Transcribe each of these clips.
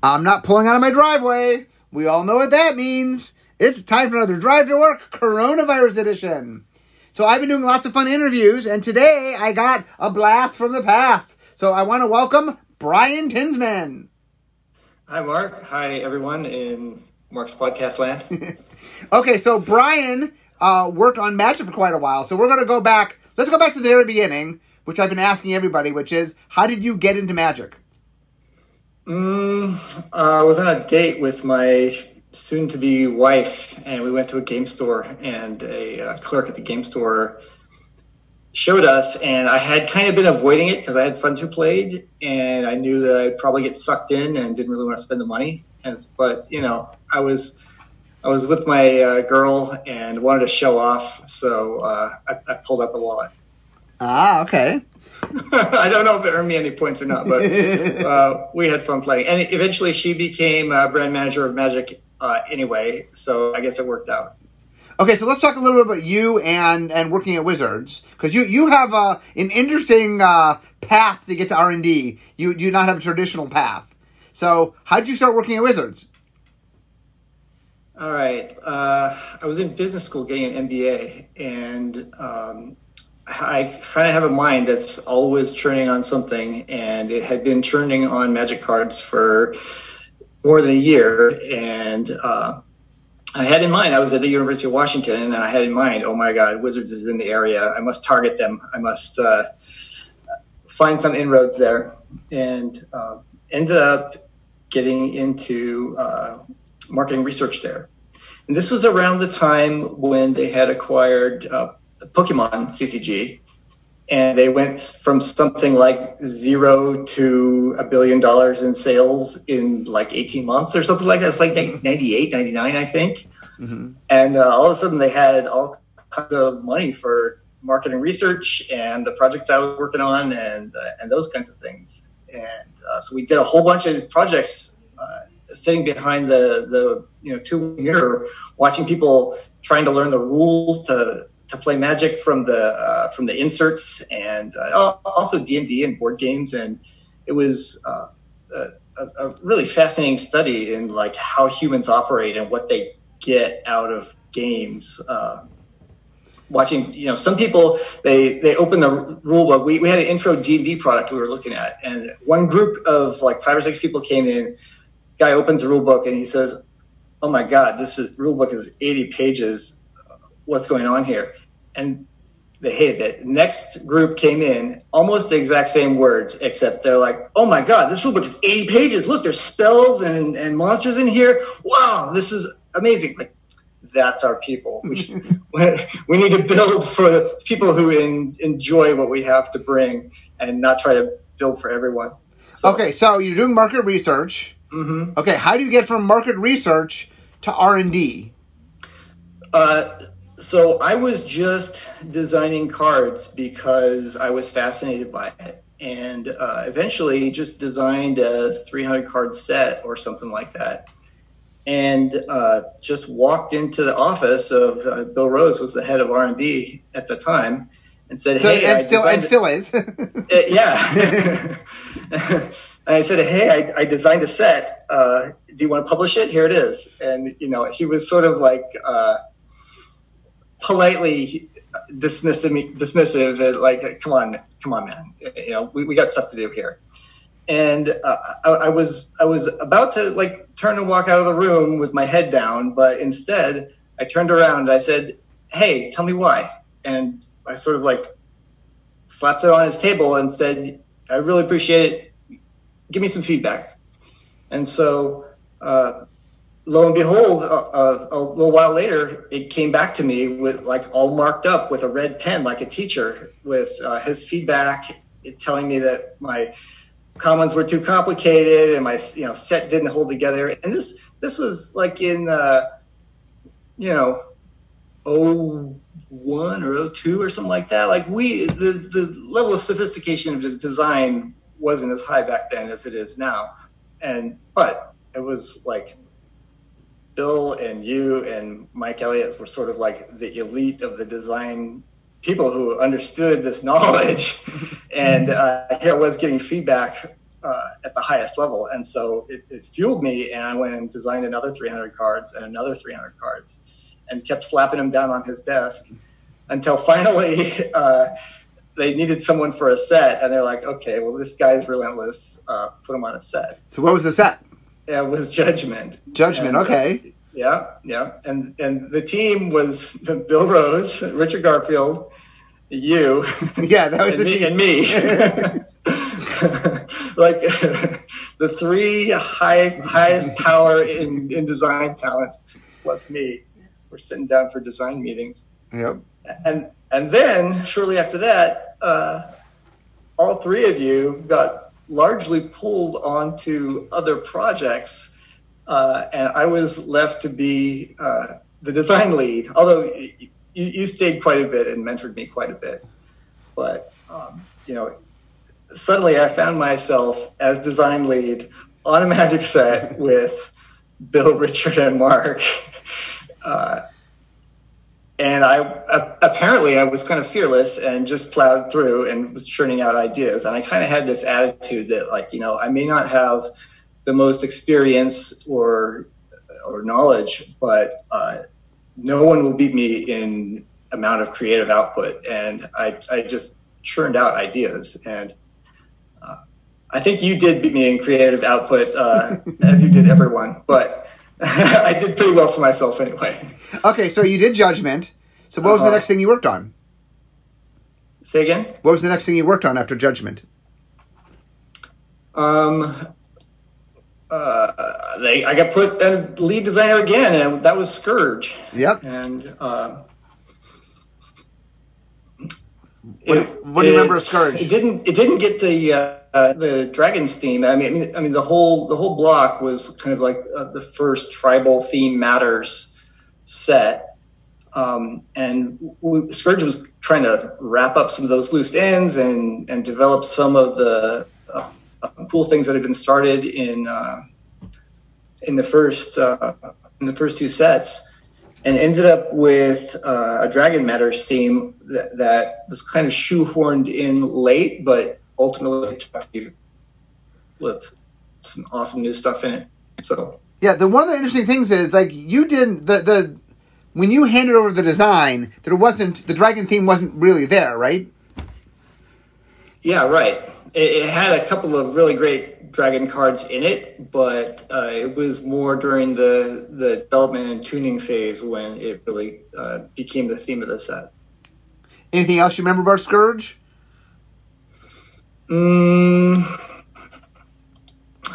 I'm not pulling out of my driveway. We all know what that means. It's time for another Drive to Work Coronavirus Edition. So I've been doing lots of fun interviews, and today I got a blast from the past. So I want to welcome Brian Tinsman. Hi, Mark. Hi, everyone in Mark's podcast land. okay, so Brian uh, worked on Magic for quite a while. So we're going to go back. Let's go back to the very beginning, which I've been asking everybody, which is how did you get into Magic? Mm, uh, I was on a date with my soon to be wife, and we went to a game store, and a uh, clerk at the game store showed us, and I had kind of been avoiding it because I had friends who played, and I knew that I'd probably get sucked in and didn't really want to spend the money. And but you know, I was I was with my uh, girl and wanted to show off, so uh, I, I pulled out the wallet. Ah, okay. I don't know if it earned me any points or not, but uh, we had fun playing. And eventually, she became a brand manager of Magic uh, anyway, so I guess it worked out. Okay, so let's talk a little bit about you and and working at Wizards because you you have uh, an interesting uh, path to get to R and D. You do not have a traditional path. So how did you start working at Wizards? All right, uh, I was in business school getting an MBA, and um, I kind of have a mind that's always churning on something, and it had been churning on magic cards for more than a year. And uh, I had in mind, I was at the University of Washington, and I had in mind, oh my God, Wizards is in the area. I must target them. I must uh, find some inroads there. And uh, ended up getting into uh, marketing research there. And this was around the time when they had acquired uh, Pokemon CCG, and they went from something like zero to a billion dollars in sales in like 18 months or something like that. It's like 98, 99, I think. Mm-hmm. And uh, all of a sudden they had all kinds of money for marketing research and the projects I was working on and, uh, and those kinds of things. And uh, so we did a whole bunch of projects uh, sitting behind the, the you know two mirror, watching people trying to learn the rules to to play Magic from the uh, from the inserts and uh, also D and D and board games, and it was uh, a, a, really fascinating study in like how humans operate and what they get out of games. Uh, watching, you know, some people they they open the rule book. We we had an intro D and D product we were looking at, and one group of like five or six people came in. Guy opens the rule book and he says, "Oh my God, this is, rule book is 80 pages." what's going on here. And they hated it. Next group came in, almost the exact same words, except they're like, oh my God, this rulebook is 80 pages. Look, there's spells and, and monsters in here. Wow, this is amazing. Like, that's our people. We, we need to build for people who in, enjoy what we have to bring and not try to build for everyone. So, okay, so you're doing market research. Mm-hmm. Okay, how do you get from market research to R and D? Uh, so I was just designing cards because I was fascinated by it, and uh, eventually just designed a 300 card set or something like that, and uh, just walked into the office of uh, Bill Rose was the head of R and D at the time, and said, so, "Hey, and I still and still is, uh, yeah." and I said, "Hey, I, I designed a set. Uh, do you want to publish it? Here it is." And you know, he was sort of like uh, politely dismissive, dismissive, like, come on, come on, man, you know, we, we got stuff to do here. And uh, I, I, was I was about to like turn and walk out of the room with my head down, but instead I turned around and I said, "Hey, tell me why." And I sort of like slapped it on his table and said, "I really appreciate it. Give me some feedback." And so uh, lo and behold, uh, uh, a little while later, it came back to me with like all marked up with a red pen, like a teacher, with uh, his feedback telling me that my commons were too complicated and my you know set didn't hold together. And this this was like in uh, you know oh one or 02 or something like that. Like we the the level of sophistication of the design wasn't as high back then as it is now, and but it was like Bill and you and Mike Elliott were sort of like the elite of the design people who understood this knowledge. and uh, here I was getting feedback uh, at the highest level. And so it, it, fueled me, and I went and designed another 300 cards and another 300 cards, and kept slapping them down on his desk until finally uh, they needed someone for a set, and they're like, "Okay, well, this guy's relentless. Uh, put him on a set." So what was the set? It was Judgment. Judgment. And, okay. Uh, yeah, yeah, and and the team was Bill Rose, Richard Garfield, you, yeah, that was and, me, and me. like the three high highest power in, in design talent plus me. We're sitting down for design meetings. Yep. And and then shortly after that, uh, all three of you got largely pulled onto other projects, uh, and I was left to be uh, the design lead. Although you, you, stayed quite a bit and mentored me quite a bit, but um, you know, suddenly I found myself as design lead on a magic set with Bill, Richard, and Mark. Uh, and I uh, apparently I was kind of fearless and just plowed through and was churning out ideas. And I kind of had this attitude that like you know I may not have the most experience or or knowledge, but uh, no one will beat me in amount of creative output. And I I just churned out ideas and. Uh, I think you did beat me in creative output, uh, as you did everyone, but I did pretty well for myself anyway. Okay, so you did Judgment. So what was uh-huh. the next thing you worked on? Say again. What was the next thing you worked on after Judgment? Um, uh, they I got put as lead designer again, and that was Scourge. Yep. And uh, what, it, what do you it, remember of Scourge? It didn't. It didn't get the uh, the dragons theme. I mean, I mean, I mean, the whole the whole block was kind of like uh, the first tribal theme matters set. Um, and we, Scourge was trying to wrap up some of those loose ends and and develop some of the uh, cool things that had been started in uh, in the first uh, in the first two sets and ended up with uh, a Dragon Matters theme that, that, was kind of shoehorned in late, but ultimately with some awesome new stuff in it. So yeah, the one of the interesting things is like you did the the when you handed over the design, there wasn't the dragon theme wasn't really there, right? Yeah, right. It, it had a couple of really great dragon cards in it, but uh, it was more during the the development and tuning phase when it really uh, became the theme of the set. Anything else you remember about Scourge? Mm,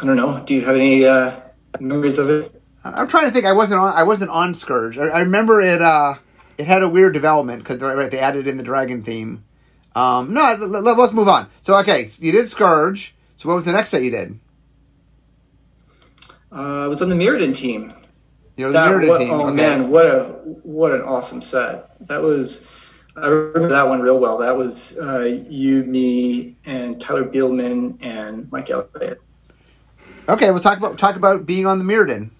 I don't know. Do you have any uh, memories of it? I'm trying to think. I wasn't on. I wasn't on Scourge. I, I remember it. Uh, it had a weird development because right, they added in the dragon theme. Um, no, let, us move on. So okay, you did Scourge. So what was the next that you did? Uh, I was on the Mirrodin team. You're the Mirrodin what, team. Oh okay. man, what a what an awesome set. That was I remember that one real well. That was uh, you, me, and Tyler Bielman and Mike Elliott. Okay, we'll talk about talk about being on the Mirrodin.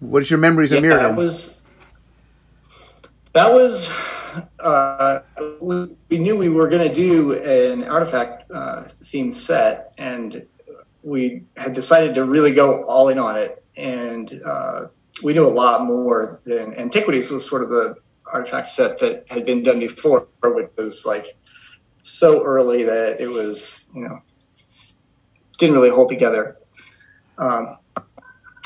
What is your memories yeah, of Mirrodin? That was that was uh, we, we, knew we were going to do an artifact uh, themed set, and we had decided to really go all in on it. And uh, we knew a lot more than Antiquities was sort of the artifact set that had been done before, which was like so early that it was, you know, didn't really hold together. Um,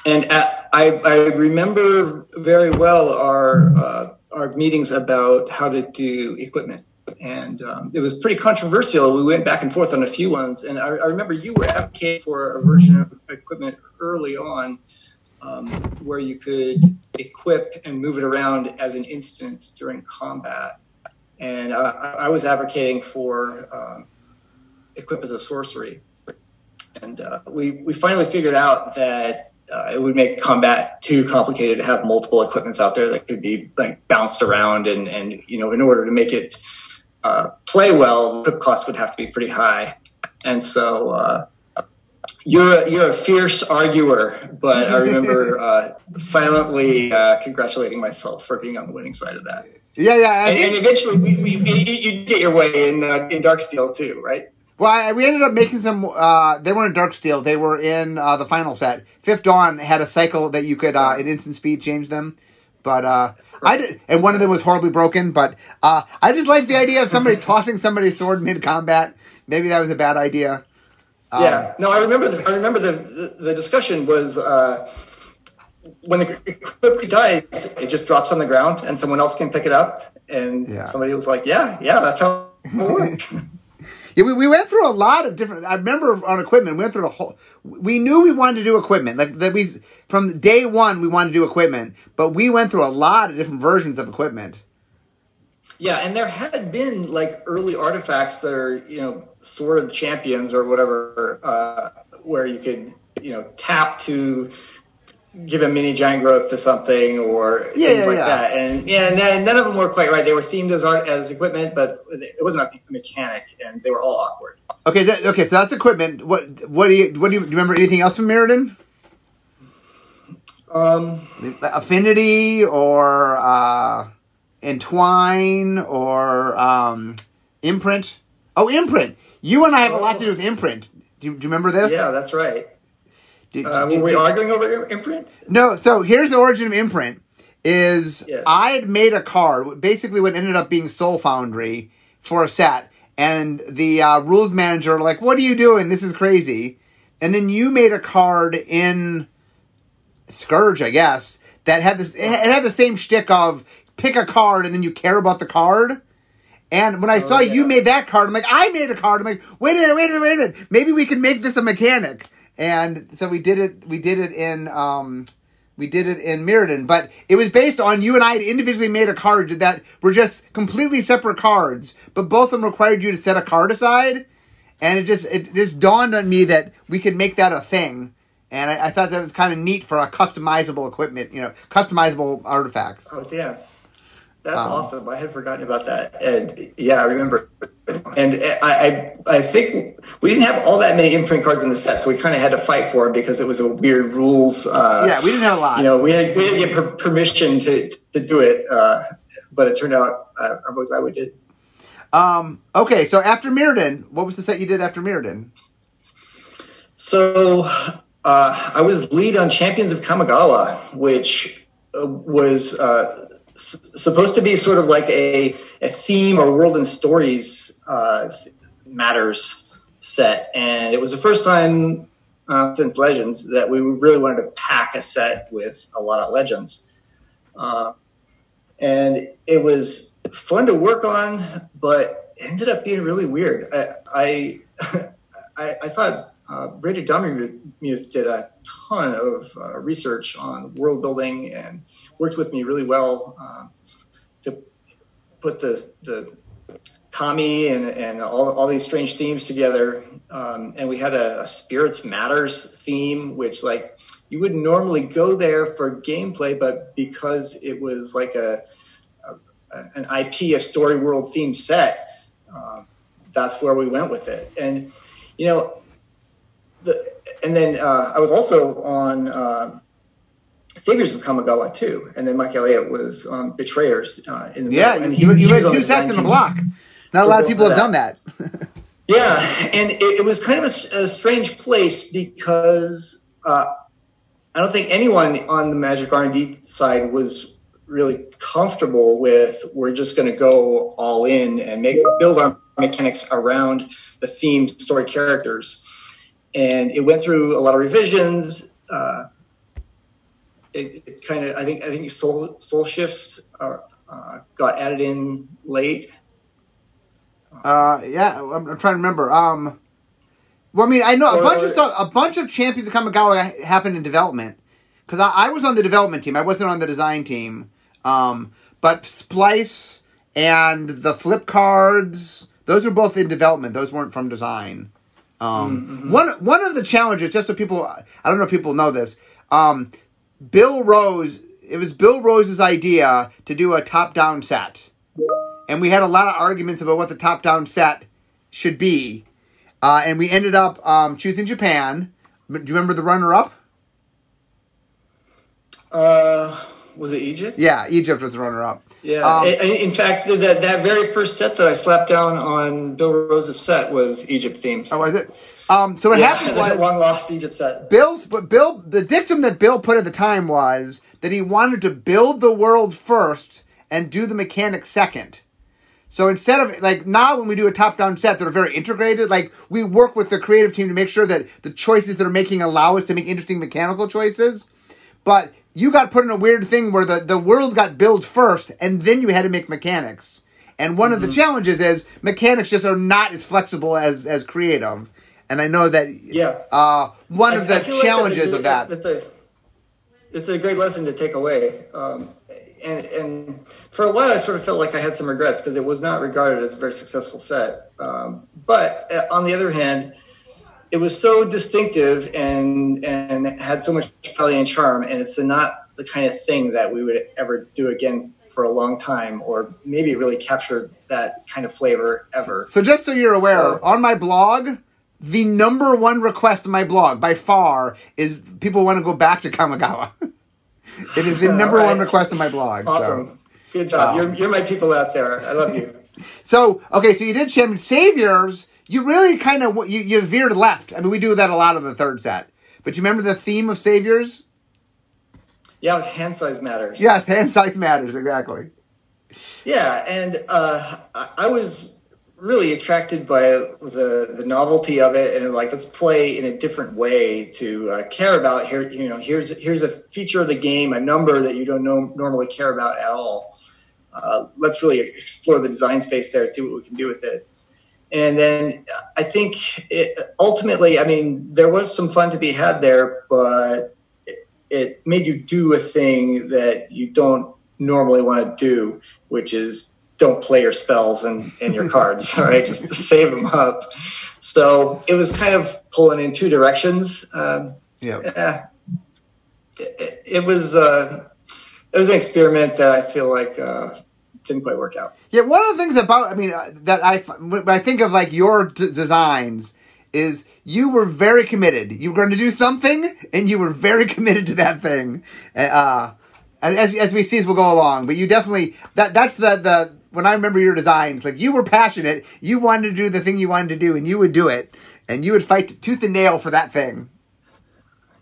and at, I, I remember very well our uh, our meetings about how to do equipment. And um, it was pretty controversial. We went back and forth on a few ones. And I, I remember you were advocating for a version of equipment early on um, where you could equip and move it around as an instance during combat. And uh, I was advocating for um, equip as a sorcery. And uh, we, we finally figured out that uh, it would make combat too complicated to have multiple equipments out there that could be like bounced around and and you know in order to make it uh, play well the cost would have to be pretty high. And so uh, you're a, you're a fierce arguer but I remember uh, silently uh, congratulating myself for being on the winning side of that. Yeah yeah and, and, eventually we, we, you, you, get your way in uh, in Darksteel too right Well, I, we ended up making some. Uh, they weren't dark steel. They were in uh, the final set. Fifth Dawn had a cycle that you could uh, at instant speed change them, but uh, I did, and one of them was horribly broken. But uh, I just like the idea of somebody tossing somebody's sword mid combat. Maybe that was a bad idea. Um, yeah, no, I remember. The, I remember the, the, the discussion was uh, when the equipment dies, it just drops on the ground, and someone else can pick it up. And yeah. somebody was like, "Yeah, yeah, that's how it works." Yeah, we, we went through a lot of different. I remember on equipment, we went through a whole. We knew we wanted to do equipment, like that. We from day one we wanted to do equipment, but we went through a lot of different versions of equipment. Yeah, and there had been like early artifacts that are you know Sword of Champions or whatever, uh, where you could you know tap to give a mini giant growth to something or yeah, things yeah, like yeah. that. And yeah, none of them were quite right. They were themed as art as equipment, but it wasn't a mechanic, and they were all awkward. Okay, that, okay, so that's equipment. What what do you what do you, do you remember anything else from Mirrodin? Um, Affinity or uh, Entwine or um, Imprint. Oh, Imprint. You and I have a lot to do with Imprint. Do you, do you remember this? Yeah, that's right. Did, uh, did, were we did, arguing over imprint? No. So here's the origin of imprint. Is yeah. I had made a card, basically what ended up being Soul Foundry for a set, and the uh, rules manager like, "What are you doing? This is crazy." And then you made a card in Scourge, I guess, that had this. It had the same shtick of pick a card and then you care about the card. And when I oh, saw yeah. you made that card, I'm like, I made a card. I'm like, wait a minute, wait a minute, wait a minute. Maybe we can make this a mechanic and so we did it. We did it in. Um, we did it in Mirrodin, but it was based on you and I had individually made a card that were just completely separate cards, but both of them required you to set a card aside, and it just it just dawned on me that we could make that a thing, and I, I thought that was kind of neat for a customizable equipment, you know, customizable artifacts. Oh yeah, that's um, awesome. I had forgotten about that. And yeah, I remember. And I, I, I think we didn't have all that many imprint cards in the set, so we kind of had to fight for it because it was a weird rules. Uh, yeah, we didn't have a lot. You know, we had, we had to get per- permission to, to do it, uh, but it turned out uh, I'm really glad we did. Um, okay, so after Mirrodin, what was the set you did after Mirrodin? So uh, I was lead on Champions of Kamigawa, which uh, was uh, supposed to be sort of like a, a theme or world and stories uh, matters set. And it was the first time uh, since Legends that we really wanted to pack a set with a lot of legends. Uh, and it was fun to work on, but ended up being really weird. I, I, I, thought uh, Brady Dommermuth did a ton of uh, research on world building and worked with me really well uh, to put the the Kami and, and all, all these strange themes together. Um, and we had a, a, spirits matters theme, which like you would normally go there for gameplay, but because it was like a, a an IP, a story world theme set, uh, that's where we went with it. And you know, the, and then uh, I was also on uh, Saviors of Kamigawa too, and then Mike Elliott was on Betrayers uh, in the yeah. Middle. And you, he, you had two sets in a block. Not a lot of people have done that. yeah, and it, it, was kind of a, a strange place because uh, I don't think anyone on the Magic R and D side was really comfortable with we're just going to go all in and make build our mechanics around the themed story characters. And it went through a lot of revisions. Uh, it, it kind of I think I think Soul Soul Shift uh, uh, got added in late. Uh, yeah, I'm, I'm, trying to remember. Um, well, I mean, I know a bunch of stuff. A bunch of Champions of Kamigawa happened in development because I, I, was on the development team. I wasn't on the design team. Um, but Splice and the flip cards, those were both in development. Those weren't from design. Um, mm-hmm. One one of the challenges, just so people, I don't know if people know this. Um, Bill Rose, it was Bill Rose's idea to do a top down set. And we had a lot of arguments about what the top down set should be. Uh, and we ended up um, choosing Japan. Do you remember the runner up? Uh, Was it Egypt? Yeah, Egypt was the runner up. Yeah. Um, in, fact, that that very first set that I slapped down on Bill Rose's set was Egypt themed. Oh, was it? Um, so what yeah, happened was long lost Egypt set. Bill's, but Bill, the dictum that Bill put at the time was that he wanted to build the world first and do the mechanics second. So instead of like now when we do a top-down set that are very integrated, like we work with the creative team to make sure that the choices that are making allow us to make interesting mechanical choices. But you got put in a weird thing where the, the world got built first and then you had to make mechanics. And one of the challenges is mechanics just are not as flexible as as creative. And I know that Yeah. uh, one I- of the feel like challenges of that. That's a it's a great lesson to take away. Um, and and for a while, I sort of felt like I had some regrets because it was not regarded as a very successful set. Um, but uh, on the other hand, it was so distinctive and and had so much personality and charm, and it's not the kind of thing that we would ever do again for a long time, or maybe really capture that kind of flavor ever. So just so you're aware, on my blog, the number one request on my blog by far is people want to go back to Kamigawa. it is the number one request on my blog. so. Awesome, good job. Um, you're you're my people out there. I love you. So okay, so you did Champion Saviors. You really kind of you, you veered left. I mean, we do that a lot of the third set. But you remember the theme of Saviors? Yeah, it was hand size matters. Yes, hand size matters exactly. Yeah, and uh, I was really attracted by the the novelty of it, and like let's play in a different way to uh, care about. Here, you know, here's here's a feature of the game, a number that you don't know, normally care about at all. Uh, let's really explore the design space there and see what we can do with it. And then I think it, ultimately, I mean, there was some fun to be had there, but it, it made you do a thing that you don't normally want to do, which is don't play your spells and, and your cards, all right? Just save them up. So it was kind of pulling in two directions. Um, Yeah. yeah, it, it- it was uh, it was an experiment that I feel like uh, didn't quite work out. Yeah, one of the things about I mean uh, that I when I think of like your d- designs is you were very committed. You were going to do something, and you were very committed to that thing. Uh, as as we see as we'll go along, but you definitely that that's the the when I remember your designs, like you were passionate. You wanted to do the thing you wanted to do, and you would do it, and you would fight tooth and nail for that thing.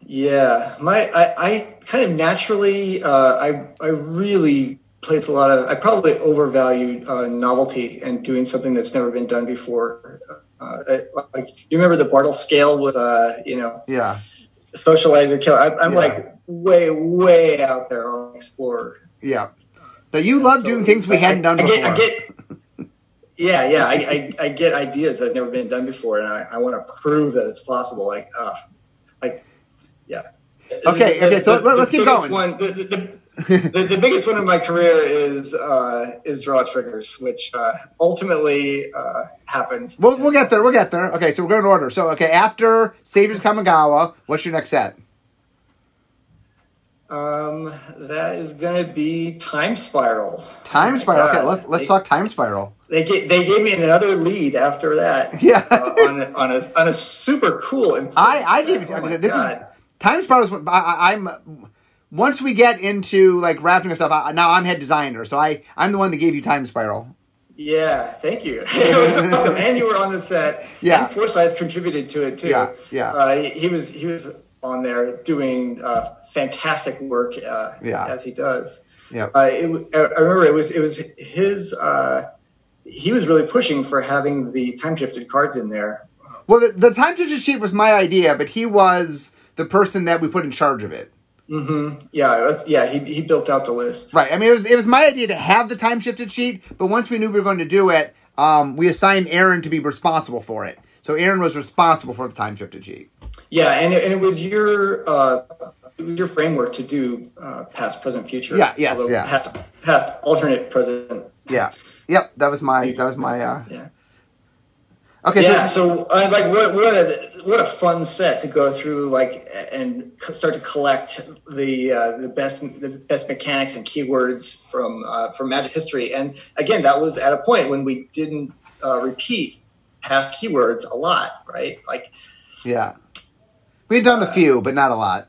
Yeah, my I, I kind of naturally uh, I I really place a lot of I probably overvalued uh, novelty and doing something that's never been done before. Uh, I- like you remember the Bartle scale with uh you know Yeah, socializer kill. I, I'm Yeah. like way way out there on explorer. yeah. So you love So doing things we hadn't done I before. Get, I get, yeah, yeah. I, I, I get ideas that have never been done before, and I, I want to prove that it's possible. Like, uh, like, yeah. Okay, okay, so let- let's keep going. One, the, the, the, the biggest one in my career is uh, is draw triggers, which uh, ultimately uh, happened. We'll, we'll get there. We'll get there. Okay, so we're going in order. So, okay, after Saviors Kamigawa, what's your next set? Um, that is going to be Time Spiral. Time Spiral. Okay, let's, let's They- talk Time Spiral. They gave, they gave me another lead after that. Yeah. uh, on a, on a on a super cool. I, I give it to Oh I mean, this God. is Time Spiral. Is, I, I'm once we get into like rafting and stuff. I, now I'm head designer, so I I'm the one that gave you Time Spiral. Yeah, thank you. it was awesome. And you were on the set. Yeah. And Forsythe contributed to it too. Yeah, yeah. Uh, he, he was he was on there doing uh, fantastic work. Uh, Yeah. As he does. Yeah. Uh, it, I I remember it was it was his. Uh, he was really pushing for having the time shifted cards in there. Well, the, the time shifted sheet was my idea, but he was the person that we put in charge of it. Mm-hmm. Yeah, yeah. He he built out the list. Right. I mean, it was it was my idea to have the time shifted sheet, but once we knew we were going to do it, um, we assigned Aaron to be responsible for it. So Aaron was responsible for the time shifted sheet. Yeah, and it, and it was your uh, it was your framework to do uh, past, present, future. Yeah, yes, Although yeah. Past, past, alternate, present. Yeah. Yep. That was my that was my. Uh... Yeah. Okay. yeah, So so uh, like what what a what a fun set to go through like and start to collect the uh, the best the best mechanics and keywords from uh, from Magic history. And again, that was at a point when we didn't uh, repeat past keywords a lot, right? Like yeah, we've done a few, but not a lot.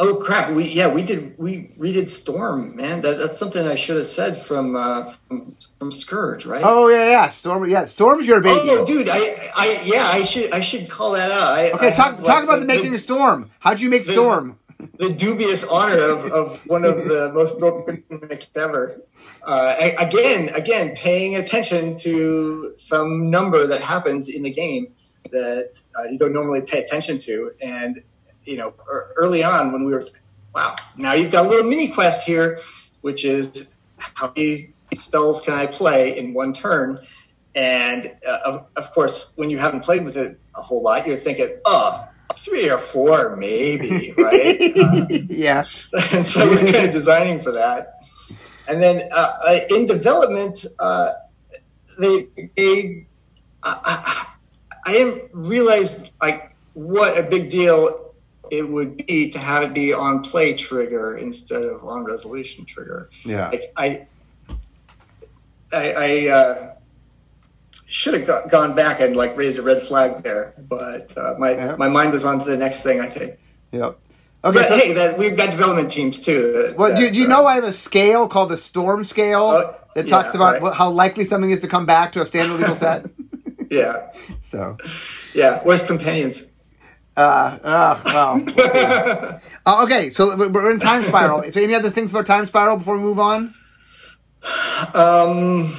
Oh crap! We yeah we did we redid Storm man. That, that's something I should have said from uh, from, from Scourge, right? Oh yeah, yeah. Storm. Yeah, Storm's your baby. Oh, dude, I I yeah I should I should call that out. I, okay, I talk have, talk like, about the, making of Storm. How'd you make the- Storm? the dubious honor of, of one of the most broken mechanics ever. Uh, again, again, paying attention to some number that happens in the game that uh, you don't normally pay attention to, and you know, ear- early on when we were, wow, now you've got a little mini quest here, which is how many spells can I play in one turn? And uh, of, of course, when you haven't played with it a whole lot, you're thinking, oh, three or four, maybe, right? Uh, yeah. and so we're kind of designing for that. And then uh, uh, in development, uh, they, they I, I, didn't realize like what a big deal it would be to have it be on play trigger instead of on resolution trigger. Yeah. Like I, I, I uh, should have got, gone back and like raised a red flag there, but uh, my Yeah. my mind was on to the next thing. I think. Yep. Okay. But So, hey, that, we've got development teams too. That, well, do, that, do you uh, know I have a scale called the Storm Scale Oh, that yeah, talks about right. how likely something is to come back to a standard legal set? Yeah, so, yeah. Where's companions? uh, uh, well, we'll. Uh, okay. So we're- in time spiral. So, any other things about time spiral before we move on? um,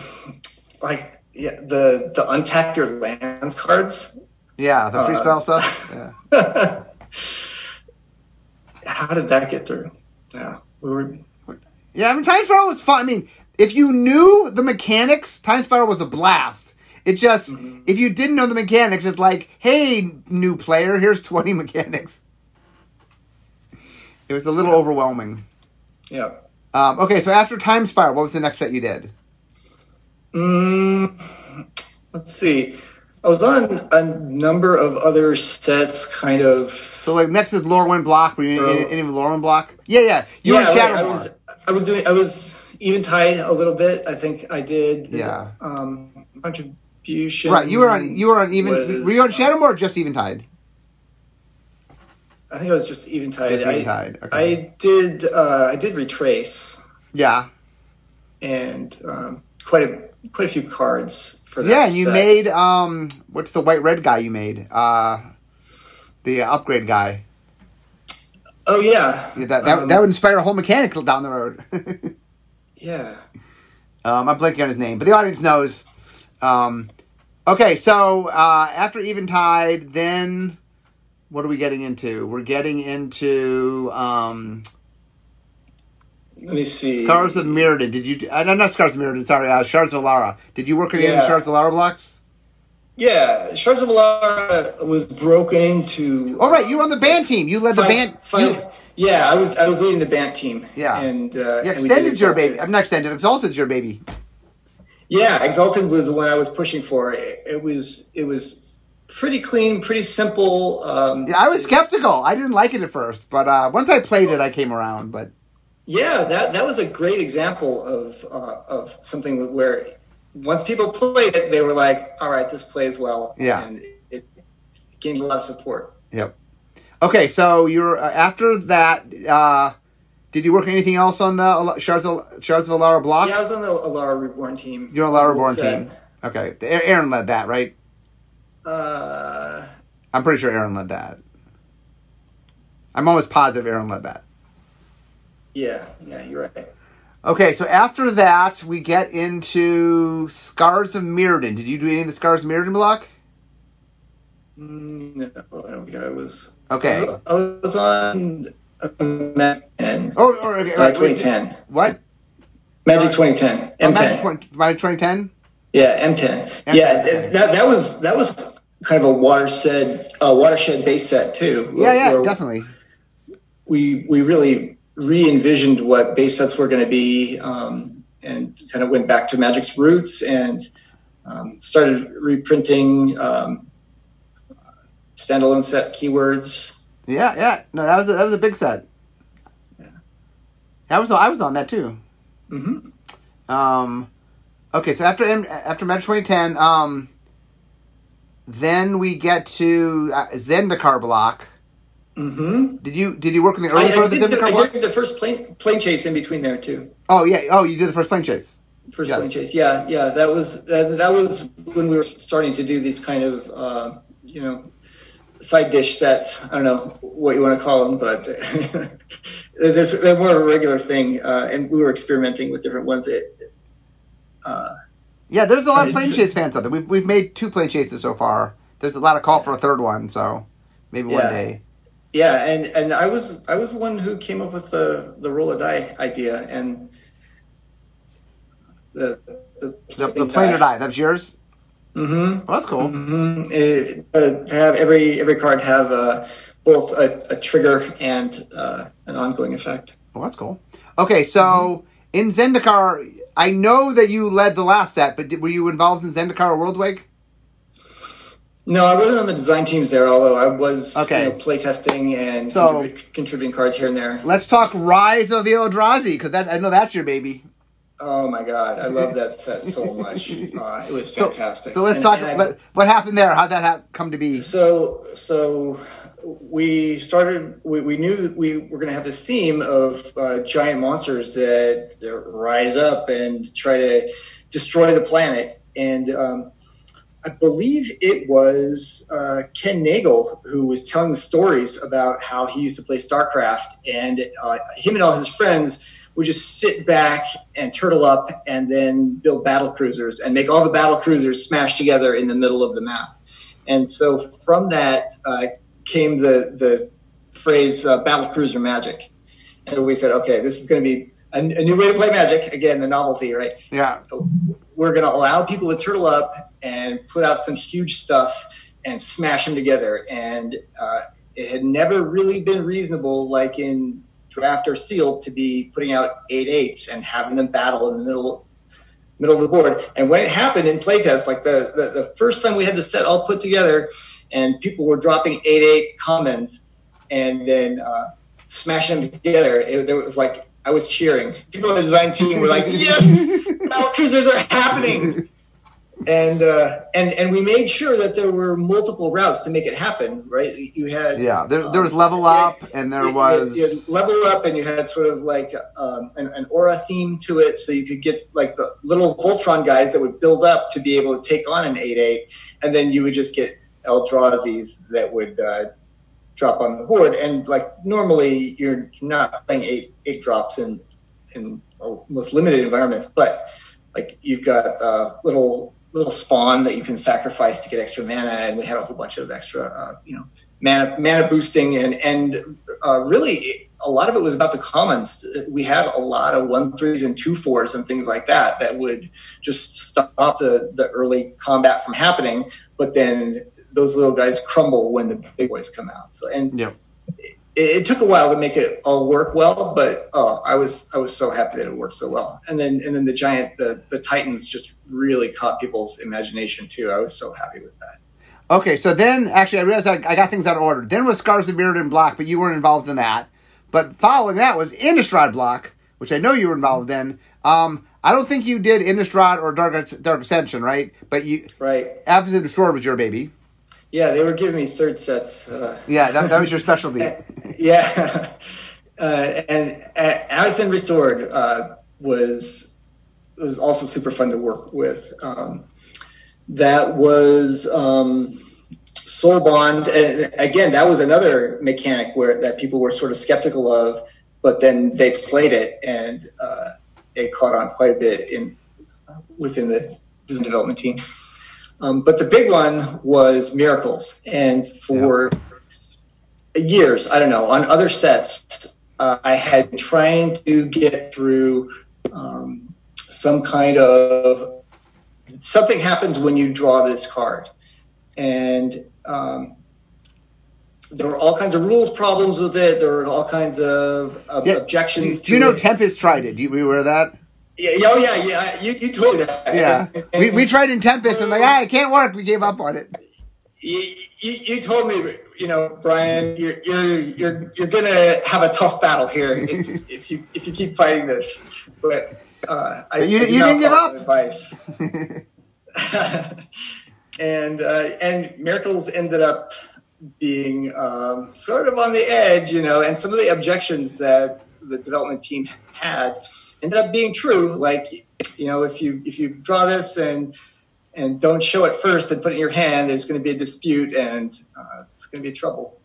like yeah, the the untapped your lands cards. Yeah, the free Uh, spell stuff. Yeah. How did that get through? Yeah, we were. Yeah, I mean, Time Spiral was fun. I mean, if you knew the mechanics, Time Spiral was a blast. It just, Mm-hmm. if you didn't know the mechanics, it's like, hey, new player, here's 20 mechanics. It was a little overwhelming. Yeah. Um, okay, so after Time Spiral, what was the next set you did? Mm, let's see. I was on a number of other sets, kind of. So, like, next is Lorwyn Block. Were you in any, of Lorwyn Block? Yeah, yeah. You were yeah, in right, I was. I was doing. I was Eventide a little bit. I think I did. Yeah. Um, contribution. Right, you were on. You were on even. was, were you on Shadowmoor or just Eventide? I think I was just Eventide. Just Eventide, okay. I, I did. Uh, I did retrace Yeah, and um, quite a quite a few cards for that. yeah. And you set. made um, what's the white red guy you made? Uh, the upgrade guy. Oh yeah. Yeah, that that, Um, that would inspire a whole mechanic down the road. Yeah. um, I'm blanking on his name, but the audience knows. Um, okay, so uh, after Eventide, then what are we getting into? We're getting into um, Let me see. Scars of Mirrodin. Did you? Uh, no, not Scars of Mirrodin. Sorry, uh, Shards of Alara. Did you work on any of the Yeah. Shards of Alara blocks? Yeah, Shards of Alara was broken into. Oh, right, you were on the Bant team. You led the Bant. you- yeah, I was I was leading the Bant team. Yeah. and uh, yeah, and did Extended's your baby. I'm not Extended. Exalted your baby. Yeah, Exalted was the one I was pushing for. It, it was it was pretty clean, pretty simple. Um, Yeah, I was skeptical. I didn't like it at first, but uh, once I played it, I came around. But Yeah, that that was a great example of uh, of something where once people played it, they were like, "All right, this plays well." Yeah. and it gained a lot of support. Yep. Okay, so you're uh, after that. Did you work anything else on the Shards of Shards of Alara block? Yeah, I was on the Alara Reborn team. You're on Alara Reborn team. Okay, Aaron led that, right? Uh, I'm pretty sure Aaron led that. I'm almost positive Aaron led that. yeah, yeah, you're right. Okay, so after that, we get into Scars of Mirrodin. Did you do any of the Scars of Mirrodin block? Mm, No, I don't think I was. Okay. I was on Magic 10. Oh, okay, Uh, right, wait, 2010. What? Magic 2010. Oh, M10. Magic 20, Magic 2010? Yeah, M10. M10, yeah, okay. that that was that was kind of a watershed uh, watershed base set too. Yeah, yeah, definitely. We we really re envisioned what base sets were going to be, um, and kind of went back to Magic's roots and um, started reprinting um, standalone set keywords. Yeah, yeah. No, that was a, that was a big set. Yeah. That was I was on that too. hmm Um, okay, so after after Magic 2010, um, then we get to uh, Zendikar block. Mm-hmm. Did you did you work in the early I, part I of the did the, Zendikar I did the first plane Planechase in between there too. Oh yeah. Oh, you did the first Planechase. First Yes. Planechase, yeah, yeah. That was that, that was when we were starting to do these kind of uh, you know side dish sets. I don't know what you want to call them, but there's, they're more of a regular thing, uh, and we were experimenting with different ones. That, uh, Yeah, there's a lot of Planechase fans out there. We've we've made two Planechases so far. There's a lot of call for a third one, so maybe one day. yeah, and, and I was I was the one who came up with the the roll a die idea and the the, The, the planar die. That was yours. Mm-hmm. Well, that's cool. hmm It, uh, to have every every card have uh, both a, a trigger and uh, an ongoing effect. Well, that's cool. Okay, so in Zendikar, I know that you led the last set, but did, were you involved in Zendikar or Worldwake? No, I wasn't on the design teams there, although I was Okay. you know, playtesting and So- contribut- contributing cards here and there. Let's talk Rise of the Eldrazi because that I know that's your baby. Oh my god, I love that set so much. Uh, it was fantastic. So let's And- talk. and I- What, happened there? How'd that ha- come to be? So, so we started. We, we knew that we were going to have this theme of uh, giant monsters that, that rise up and try to destroy the planet. And um, I believe it was uh, Ken Nagel who was telling the stories about how he used to play StarCraft, and uh, him and all his friends would just sit back and turtle up, and then build battle cruisers and make all the battle cruisers smash together in the middle of the map. And so from that uh, came the the phrase uh, battle cruiser magic. And we said, okay, this is going to be a, a new way to play magic. Again, the novelty, right? Yeah. We're going to allow people to turtle up and put out some huge stuff and smash them together. And uh, it had never really been reasonable, like in draft or sealed, to be putting out eight eights and having them battle in the middle middle of the board. And when it happened in playtest, like the, the, the first time we had the set all put together and people were dropping 8-8 commons and then uh, smashing them together, it, there was like, I was cheering. People on the design team were like, yes, battle cruisers are happening. And, uh, and and we made sure that there were multiple routes to make it happen, right? You had Yeah. There, there was um, level up, and there you- you- was. you had level up, and you had sort of like um, an, an aura theme to it, so you could get like the little Voltron guys that would build up to be able to take on an eight eight, and then you would just get Eldrazi's that would uh, drop on the board. And like normally, you're not playing eight eight drops in in most limited environments, but like you've got uh, little little spawn that you can sacrifice to get extra mana, and we had a whole bunch of extra, uh, you know, mana mana boosting, and and uh, really a lot of it was about the commons. We had a lot of one threes and two fours and things like that that would just stop the the early combat from happening, but then those little guys crumble when the big boys come out. So and Yeah. It took a while to make it all work well, but oh, I was I was so happy that it worked so well. And then and then the giant the the Titans just really caught people's imagination too. I was so happy with that. Okay, so then actually I realized I, I got things out of order. Then was Scars of Mirrodin Block, but you weren't involved in that. But following that was Innistrad Block, which I know you were involved in. Um, I don't think you did Innistrad or Dark, Dark Ascension, right? But you Right. Avacyn Restored was your baby. Yeah, they were giving me third sets. Uh, Yeah, that, that was your specialty. yeah. Uh, and uh, Avacyn Restored uh, was was also super fun to work with. Um, that was um, Soul Bond. And again, that was another mechanic where that people were sort of skeptical of, but then they played it and uh, it caught on quite a bit in within the development team. Um, but the big one was Miracles, and for years, I don't know, on other sets, uh, I had been trying to get through um, some kind of something happens when you draw this card, and um, there were all kinds of rules problems with it. There were all kinds of uh, Yeah, objections. Do you know it. Tempest tried it? Do you, were you aware of that? Yeah, oh yeah, yeah. You, you told me that. Yeah. And- We, and- we tried in Tempest and like, ah, it can't work. We gave up on it. you, you, you told me, you know, Brian, you're you're you're you're gonna have a tough battle here if, if you if you keep fighting this. But uh, I, you- did you didn't give up. Advice. and uh, and miracles ended up being um, sort of on the edge, you know, and some of the objections that the development team had ended up being true. Like, you know, if you if you draw this and and don't show it first and put it in your hand, there's going to be a dispute and uh, it's going to be trouble.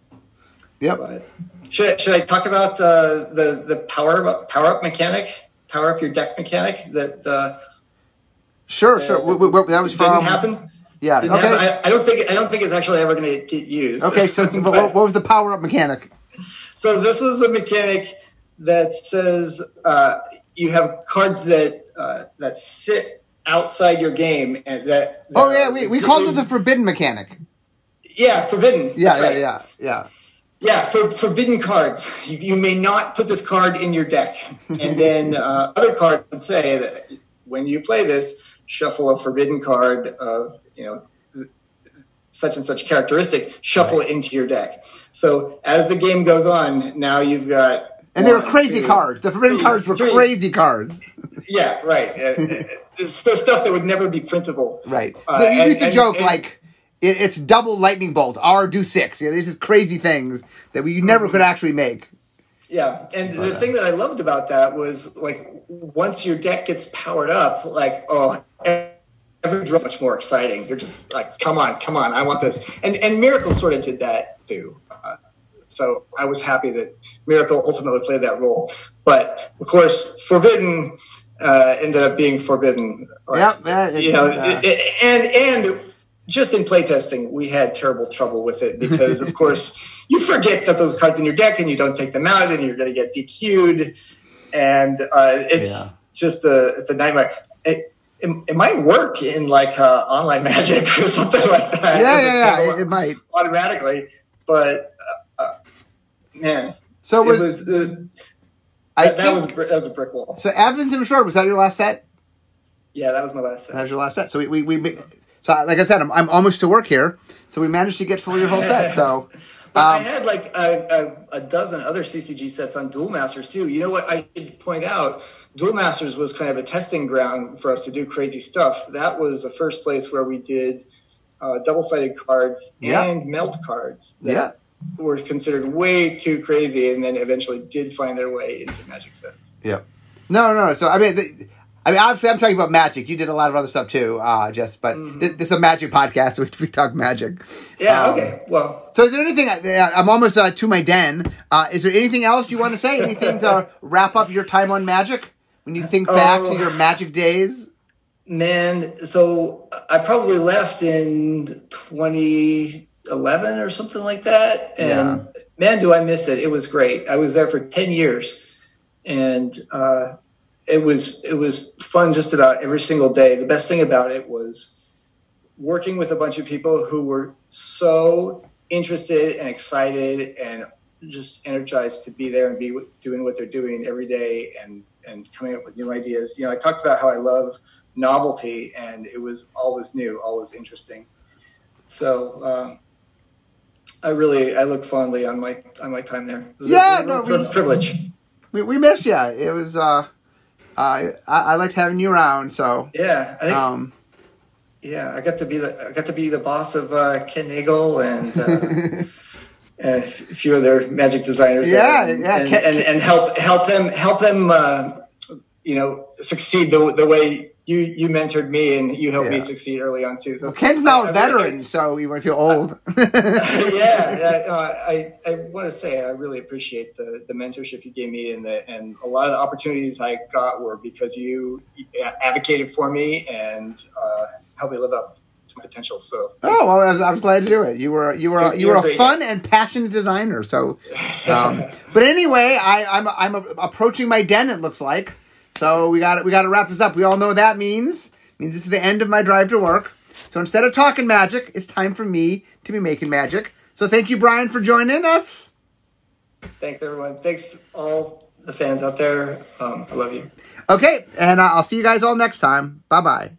Yep. But should, should I talk about uh, the the power up power up mechanic, power up your deck mechanic that uh, Sure, sure. W- w- w- that was didn't from. happen? Yeah. Didn't Okay. happen? I, I don't think I don't think it's actually ever going to get used. Okay. So, but what, what was the power up mechanic? So this is a mechanic that says uh, you have cards that uh, that sit outside your game and that. Oh yeah, we, we called it the forbidden mechanic. yeah forbidden. Yeah, yeah, right. yeah, yeah. Yeah, for forbidden cards, you, you may not put this card in your deck. And then uh, other cards would say that when you play this, shuffle a forbidden card of you know such and such characteristic, shuffle it into your deck. So as the game goes on, now you've got And they were crazy two, cards. The forbidden three, cards were three. crazy cards. Yeah, right. Uh, it's the stuff that would never be printable. Right. Uh, But you and- used to and- joke and- like it, it's double lightning bolt. R do six. Yeah, these are crazy things that we you never could actually make. Yeah, and the thing that I loved about that was like once your deck gets powered up, like oh, every draw much more exciting. You're just like, come on, come on, I want this. And and Miracle sort of did that too. Uh, so I was happy that Miracle ultimately played that role. But of course, Forbidden uh, ended up being Forbidden. Like, Yep, you know, uh, it- it- and and just in playtesting, we had terrible trouble with it because, of course, you forget that those cards in your deck and you don't take them out, and you're going to get DQ'd, and uh, it's Yeah. just a it's a nightmare. It, it, it might work in like uh, online magic or something like that. Yeah, yeah, yeah. It, it might. automatically, but uh, So it was, was uh, I that, that think, was that was a brick wall. so Avacyn Restored was that your last set? Yeah, that was my last set. That was your last set. So we we, we so like I said, I'm, I'm almost to work here. So we managed to get through your whole set. So But I um, had like a, a, a dozen other CCG sets on Duel Masters too. You know what I should point out? Duel Masters was kind of a testing ground for us to do crazy stuff. That was the first place where we did uh, double-sided cards Yeah. and meld cards that yeah. Were considered way too crazy, and then eventually did find their way into Magic sets. Yeah. No, no. no. So I mean, the, I mean, obviously, I'm talking about magic. You did a lot of other stuff too, uh, Jess. But this, this is a magic podcast, so we, talk magic. Yeah. Um, okay. Well, So, is there anything? I- I'm almost uh, to my den. Uh, is there anything else you want to say? Anything to wrap up your time on magic? When you think back to Oh. your magic days? Man, so I probably left in 2011 or something like that. And man, do I miss it. It was great. I was there for 10 years and uh, it was it was fun just about every single day. The best thing about it was working with a bunch of people who were so interested and excited and just energized to be there and be doing what they're doing every day and and coming up with new ideas. You know, I talked about how I love novelty and it was always new, always interesting. So um, I really I look fondly on my on my time there. It was Yeah, a no, we- privilege. We, we missed you. It was. Uh, I I liked having you around. So. Yeah, I think Um, yeah, I got to be the I got to be the boss of uh, Ken Nagle and. Uh, and a few other magic designers. Yeah, and, yeah, and, Ken- and, and help help them help them, uh, you know, succeed the, the way you you mentored me and you helped me succeed early on too. So Ken's now I- I a really- veteran, so you might feel old. yeah, yeah no, I, I want to say I really appreciate the, the mentorship you gave me and the and a lot of the opportunities I got were because you advocated for me and uh, helped me live up to my potential. So Oh well, I was, I was glad to do it. You were you were You're- you were you're a fun and passionate designer. So, um, but anyway, I, I'm I'm approaching my den. It looks like. So we got we got to wrap this up. We all know what that means. It means this is the end of my drive to work. So instead of talking magic, it's time for me to be making magic. So thank you, Brian, for joining us. thanks everyone. Thanks all the fans out there. Um, I love you. Okay, and uh, I'll see you guys all next time. Bye bye.